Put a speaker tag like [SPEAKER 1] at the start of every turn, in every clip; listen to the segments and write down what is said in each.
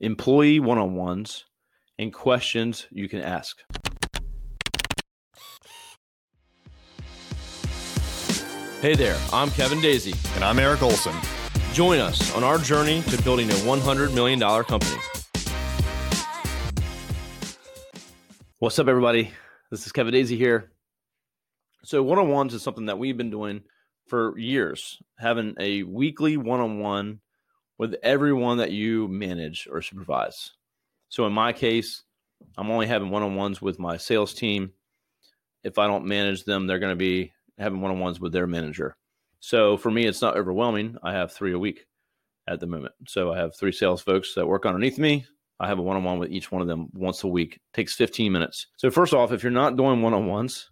[SPEAKER 1] employee one on ones, and questions you can ask. Hey there, I'm Kevin Daisy.
[SPEAKER 2] And I'm Eric Olson.
[SPEAKER 1] Join us on our journey to building a $100 million company. What's up, everybody? This is Kevin Daisy here. So, one on ones is something that we've been doing for years, having a weekly one on one with everyone that you manage or supervise. So, in my case, I'm only having one on ones with my sales team. If I don't manage them, they're going to be having one on ones with their manager. So for me, it's not overwhelming. I have three a week at the moment. So I have three sales folks that work underneath me. I have a one on one with each one of them once a week. It takes 15 minutes. So, first off, if you're not doing one on ones,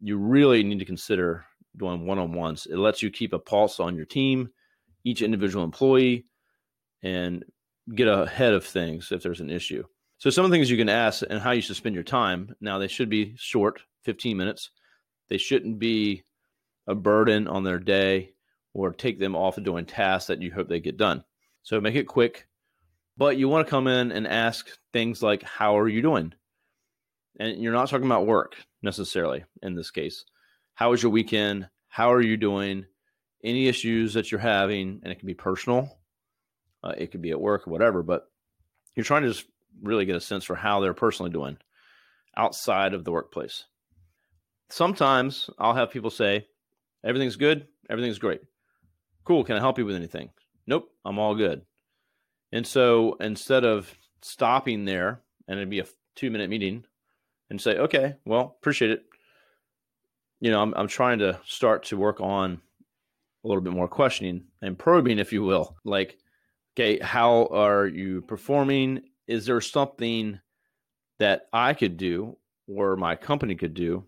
[SPEAKER 1] you really need to consider doing one on ones. It lets you keep a pulse on your team, each individual employee, and get ahead of things if there's an issue. So, some of the things you can ask and how you should spend your time. Now, they should be short, 15 minutes. They shouldn't be a burden on their day or take them off of doing tasks that you hope they get done. So make it quick, but you want to come in and ask things like, How are you doing? And you're not talking about work necessarily in this case. How was your weekend? How are you doing? Any issues that you're having, and it can be personal, uh, it could be at work or whatever, but you're trying to just really get a sense for how they're personally doing outside of the workplace sometimes I'll have people say, everything's good, everything's great. Cool, can I help you with anything? Nope, I'm all good. And so instead of stopping there and it'd be a two minute meeting and say, okay, well, appreciate it. You know, I'm, I'm trying to start to work on a little bit more questioning and probing, if you will. Like, okay, how are you performing? Is there something that I could do or my company could do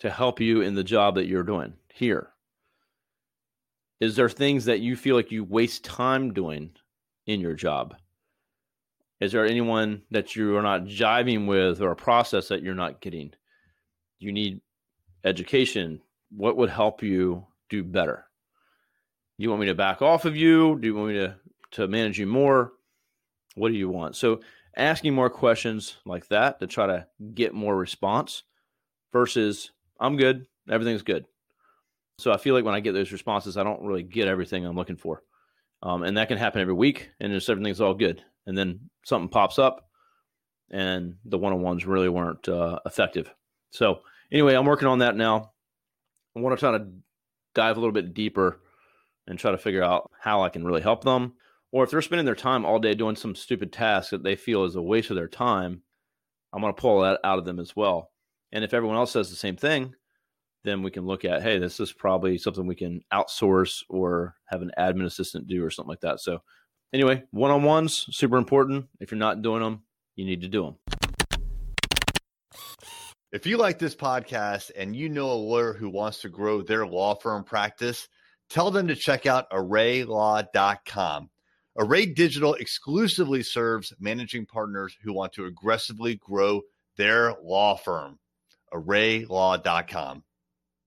[SPEAKER 1] to help you in the job that you're doing here? Is there things that you feel like you waste time doing in your job? Is there anyone that you are not jiving with or a process that you're not getting? You need education. What would help you do better? You want me to back off of you? Do you want me to, to manage you more? What do you want? So, asking more questions like that to try to get more response versus I'm good. Everything's good. So I feel like when I get those responses, I don't really get everything I'm looking for. Um, and that can happen every week, and just everything's all good. And then something pops up, and the one on ones really weren't uh, effective. So, anyway, I'm working on that now. I want to try to dive a little bit deeper and try to figure out how I can really help them. Or if they're spending their time all day doing some stupid task that they feel is a waste of their time, I'm going to pull that out of them as well. And if everyone else says the same thing, then we can look at, hey, this is probably something we can outsource or have an admin assistant do or something like that. So, anyway, one on ones, super important. If you're not doing them, you need to do them.
[SPEAKER 2] If you like this podcast and you know a lawyer who wants to grow their law firm practice, tell them to check out arraylaw.com. Array Digital exclusively serves managing partners who want to aggressively grow their law firm arraylaw.com.